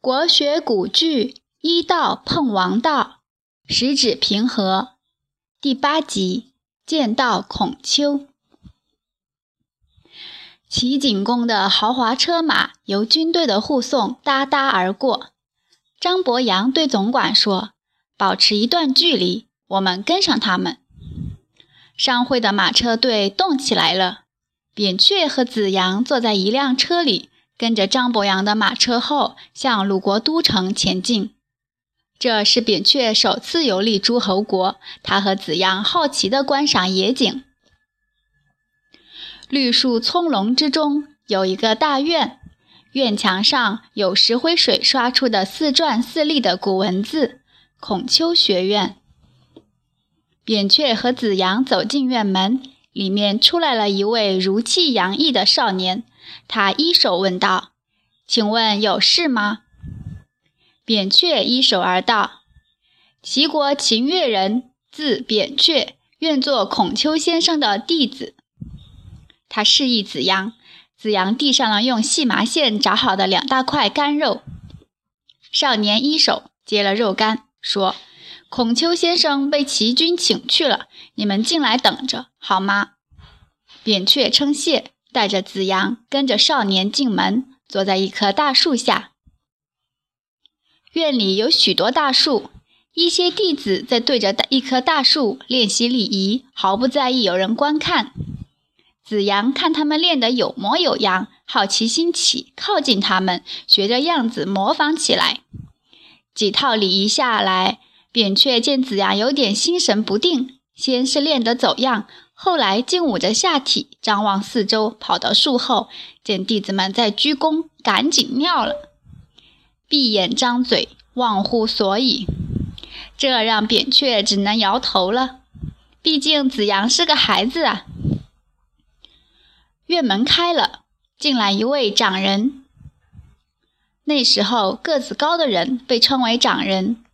国学古句，医道碰王道，十指平和。第八集，见到孔丘。齐景公的豪华车马由军队的护送哒哒而过。张伯阳对总管说：“保持一段距离，我们跟上他们。”商会的马车队动起来了。扁鹊和子阳坐在一辆车里，跟着张伯阳的马车后向鲁国都城前进。这是扁鹊首次游历诸侯国，他和子阳好奇地观赏野景。绿树葱茏之中有一个大院，院墙上有石灰水刷出的四篆四隶的古文字“孔丘学院”。扁鹊和子阳走进院门。里面出来了一位如气洋溢的少年，他一手问道：“请问有事吗？”扁鹊一手而道：“齐国秦越人，字扁鹊，愿做孔丘先生的弟子。”他示意子阳，子阳递上了用细麻线炸好的两大块干肉。少年一手接了肉干，说。孔丘先生被齐军请去了，你们进来等着好吗？扁鹊称谢，带着子阳跟着少年进门，坐在一棵大树下。院里有许多大树，一些弟子在对着一棵大树练习礼仪，毫不在意有人观看。子阳看他们练得有模有样，好奇心起，靠近他们，学着样子模仿起来。几套礼仪下来。扁鹊见子阳有点心神不定，先是练得走样，后来竟捂着下体张望四周，跑到树后，见弟子们在鞠躬，赶紧尿了，闭眼张嘴忘乎所以。这让扁鹊只能摇头了，毕竟子阳是个孩子啊。院门开了，进来一位长人。那时候个子高的人被称为长人。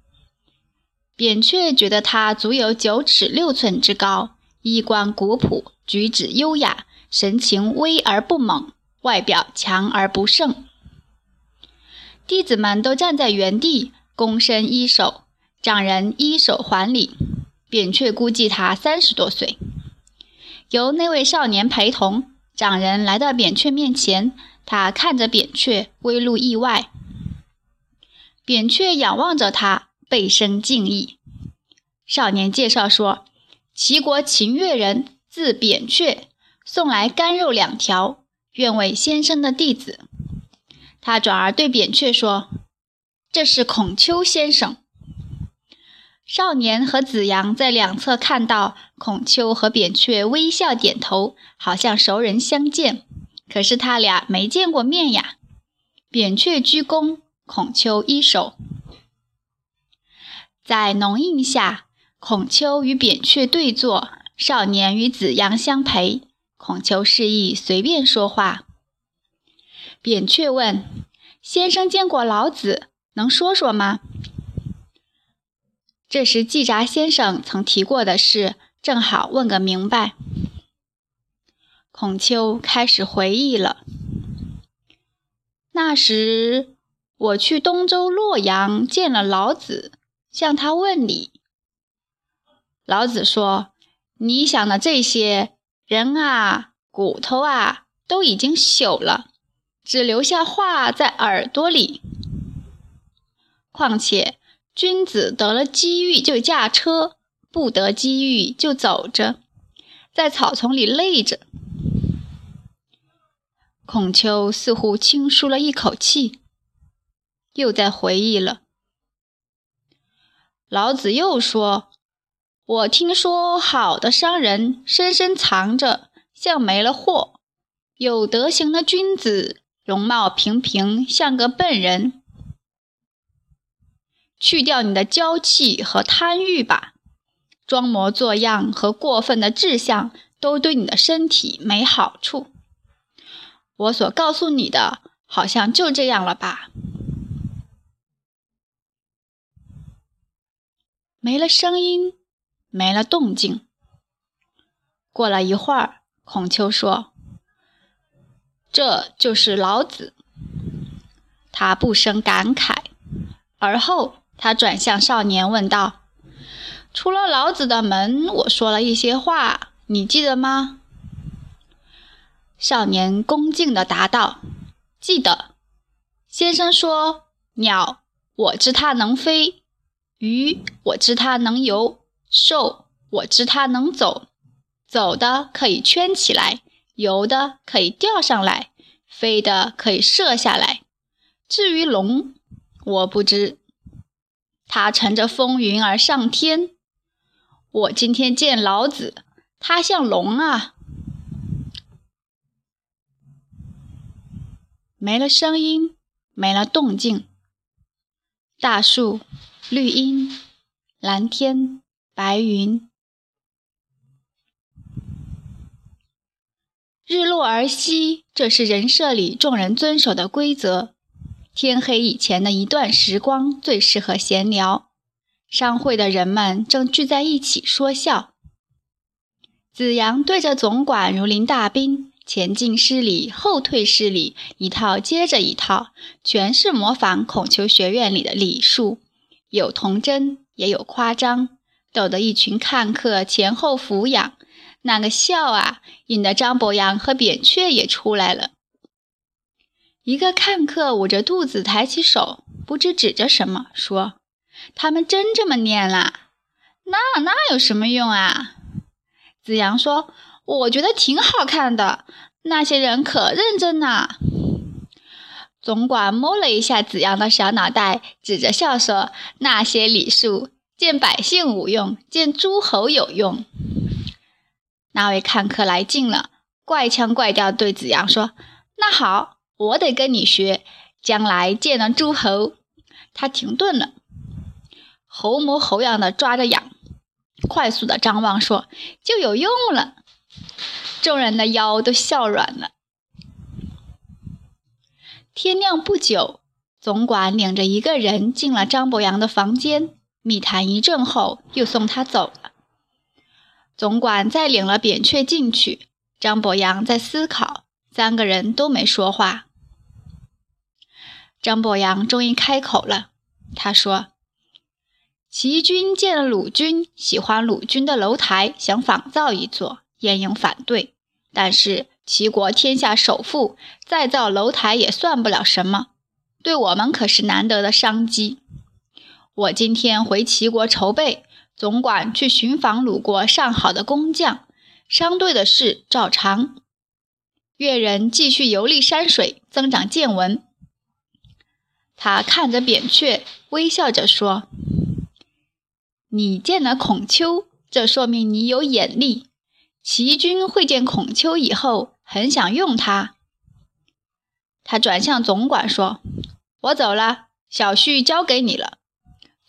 扁鹊觉得他足有九尺六寸之高，衣冠古朴，举止优雅，神情威而不猛，外表强而不盛。弟子们都站在原地，躬身依手，长人依手还礼。扁鹊估计他三十多岁，由那位少年陪同，长人来到扁鹊面前，他看着扁鹊，微露意外。扁鹊仰望着他。背生敬意。少年介绍说：“齐国秦越人，字扁鹊，送来干肉两条，愿为先生的弟子。”他转而对扁鹊说：“这是孔丘先生。”少年和子阳在两侧看到孔丘和扁鹊微笑点头，好像熟人相见。可是他俩没见过面呀。扁鹊鞠躬，孔丘一手。在浓荫下，孔丘与扁鹊对坐，少年与子阳相陪。孔丘示意随便说话。扁鹊问：“先生见过老子，能说说吗？”这时季札先生曾提过的事，正好问个明白。孔丘开始回忆了。那时我去东周洛阳见了老子。向他问礼，老子说：“你想的这些人啊，骨头啊，都已经朽了，只留下话在耳朵里。况且君子得了机遇就驾车，不得机遇就走着，在草丛里累着。”孔丘似乎轻舒了一口气，又在回忆了。老子又说：“我听说好的商人深深藏着，像没了货；有德行的君子，容貌平平，像个笨人。去掉你的娇气和贪欲吧，装模作样和过分的志向都对你的身体没好处。我所告诉你的，好像就这样了吧。”没了声音，没了动静。过了一会儿，孔丘说：“这就是老子。”他不生感慨。而后，他转向少年问道：“出了老子的门，我说了一些话，你记得吗？”少年恭敬地答道：“记得。先生说，鸟，我知它能飞；鱼，我知它能游；兽，我知它能走。走的可以圈起来，游的可以钓上来，飞的可以射下来。至于龙，我不知。”他乘着风云而上天。我今天见老子，他像龙啊。没了声音，没了动静。大树、绿荫、蓝天、白云，日落而息，这是人设里众人遵守的规则。天黑以前的一段时光最适合闲聊。商会的人们正聚在一起说笑。子阳对着总管如临大兵，前进施礼，后退施礼，一套接着一套，全是模仿孔丘学院里的礼数，有童真也有夸张，逗得一群看客前后俯仰。那个笑啊，引得张伯阳和扁鹊也出来了。一个看客捂着肚子，抬起手，不知指着什么，说：“他们真这么念啦？那那有什么用啊？”子阳说：“我觉得挺好看的，那些人可认真呐。”总管摸了一下子阳的小脑袋，指着笑说：“那些礼数，见百姓无用，见诸侯有用。”那位看客来劲了，怪腔怪调对子阳说：“那好。”我得跟你学，将来见了诸侯。他停顿了，猴模猴样的抓着痒，快速的张望说：“就有用了。”众人的腰都笑软了。天亮不久，总管领着一个人进了张伯阳的房间，密谈一阵后，又送他走了。总管再领了扁鹊进去，张伯阳在思考。三个人都没说话。张伯阳终于开口了，他说：“齐军见了鲁军，喜欢鲁军的楼台，想仿造一座，晏婴反对。但是齐国天下首富，再造楼台也算不了什么，对我们可是难得的商机。我今天回齐国筹备，总管去寻访鲁国上好的工匠，商队的事照常。”越人继续游历山水，增长见闻。他看着扁鹊，微笑着说：“你见了孔丘，这说明你有眼力。齐军会见孔丘以后，很想用他。”他转向总管说：“我走了，小婿交给你了。”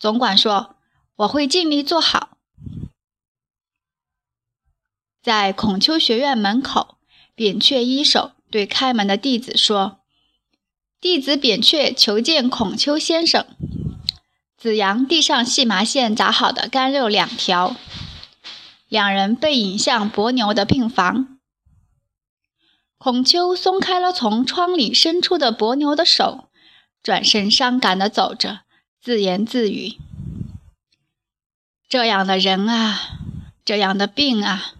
总管说：“我会尽力做好。”在孔丘学院门口。扁鹊一手对开门的弟子说：“弟子扁鹊求见孔丘先生。”子阳递上细麻线扎好的干肉两条，两人被引向伯牛的病房。孔丘松开了从窗里伸出的伯牛的手，转身伤感地走着，自言自语：“这样的人啊，这样的病啊。”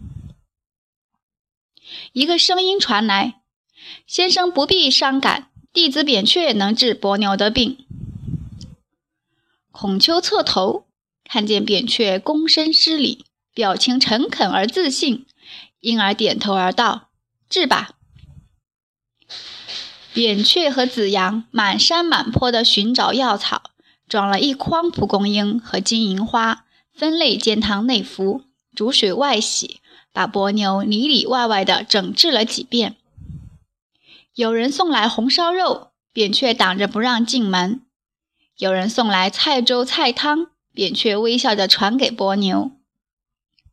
一个声音传来：“先生不必伤感，弟子扁鹊能治伯牛的病。”孔丘侧头看见扁鹊躬身施礼，表情诚恳而自信，因而点头而道：“治吧。”扁鹊和子阳满山满坡地寻找药草，装了一筐蒲公英和金银花，分类煎汤内服，煮水外洗。把伯牛里里外外的整治了几遍。有人送来红烧肉，扁鹊挡着不让进门；有人送来菜粥菜汤，扁鹊微笑着传给伯牛。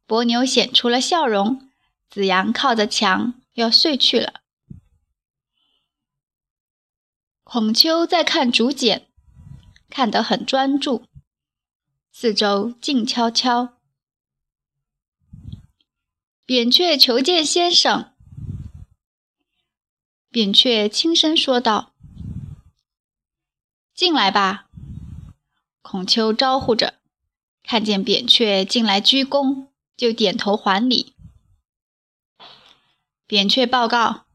伯牛显出了笑容。子阳靠着墙要睡去了。孔丘在看竹简，看得很专注，四周静悄悄。扁鹊求见先生。扁鹊轻声说道：“进来吧。孔丘招呼着，看见扁鹊进来鞠躬，就点头还礼。扁鹊报告：“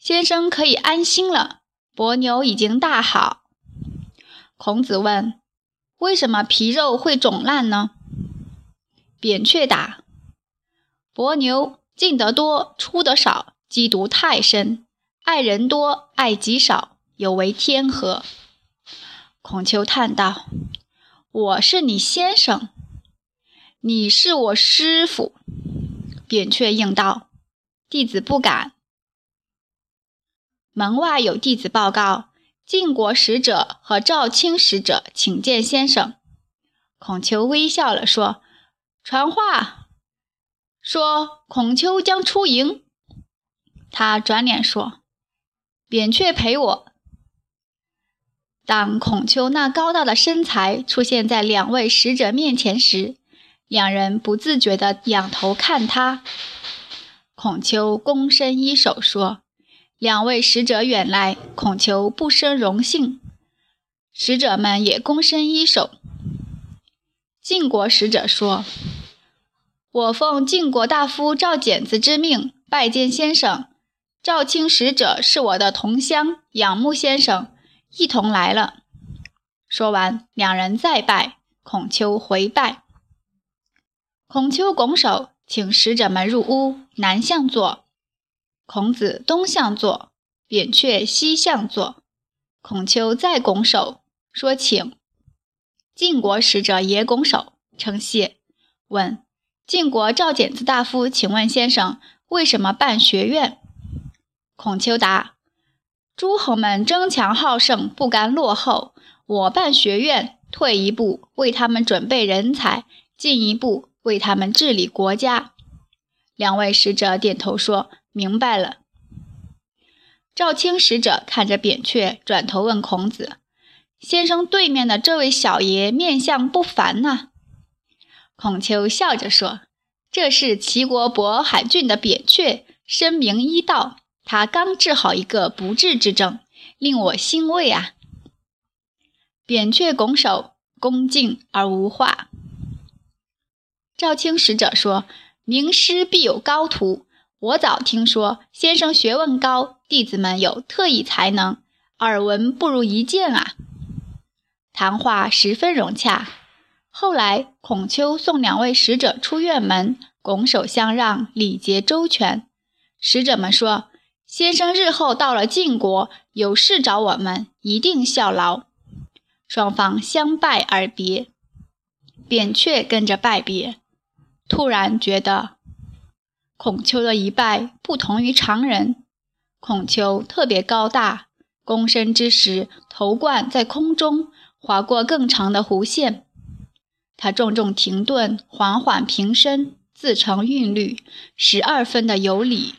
先生可以安心了，伯牛已经大好。”孔子问：“为什么皮肉会肿烂呢？”扁鹊答：“伯牛进得多，出得少，积毒太深，爱人多，爱己少，有违天和。”孔丘叹道：“我是你先生，你是我师傅。”扁鹊应道：“弟子不敢。”门外有弟子报告：“晋国使者和赵卿使者请见先生。”孔丘微笑了，说：“传话，说孔丘将出营。”他转脸说：“扁鹊陪我。”当孔丘那高大的身材出现在两位使者面前时，两人不自觉地仰头看他。孔丘躬身一手说：“两位使者远来，孔丘不生荣幸。”使者们也躬身一手。晋国使者说：“我奉晋国大夫赵简子之命拜见先生。赵卿使者是我的同乡，仰慕先生。”一同来了。说完，两人再拜，孔丘回拜。孔丘拱手，请使者们入屋，南向坐。孔子东向坐，扁鹊西向坐。孔丘再拱手，说请。晋国使者也拱手称谢，问：晋国赵简子大夫，请问先生为什么办学院？孔丘答。诸侯们争强好胜，不甘落后。我办学院，退一步为他们准备人才，进一步为他们治理国家。两位使者点头说：“明白了。”赵卿使者看着扁鹊，转头问孔子：“先生对面的这位小爷面相不凡呐。”孔丘笑着说：“这是齐国渤海郡的扁鹊，深明医道。”他刚治好一个不治之症，令我欣慰啊！扁鹊拱手，恭敬而无话。赵卿使者说：“名师必有高徒，我早听说先生学问高，弟子们有特异才能，耳闻不如一见啊！”谈话十分融洽。后来，孔丘送两位使者出院门，拱手相让，礼节周全。使者们说。先生日后到了晋国，有事找我们，一定效劳。双方相拜而别，扁鹊跟着拜别。突然觉得孔丘的一拜不同于常人。孔丘特别高大，躬身之时，头冠在空中划过更长的弧线。他重重停顿，缓缓平身，自成韵律，十二分的有礼。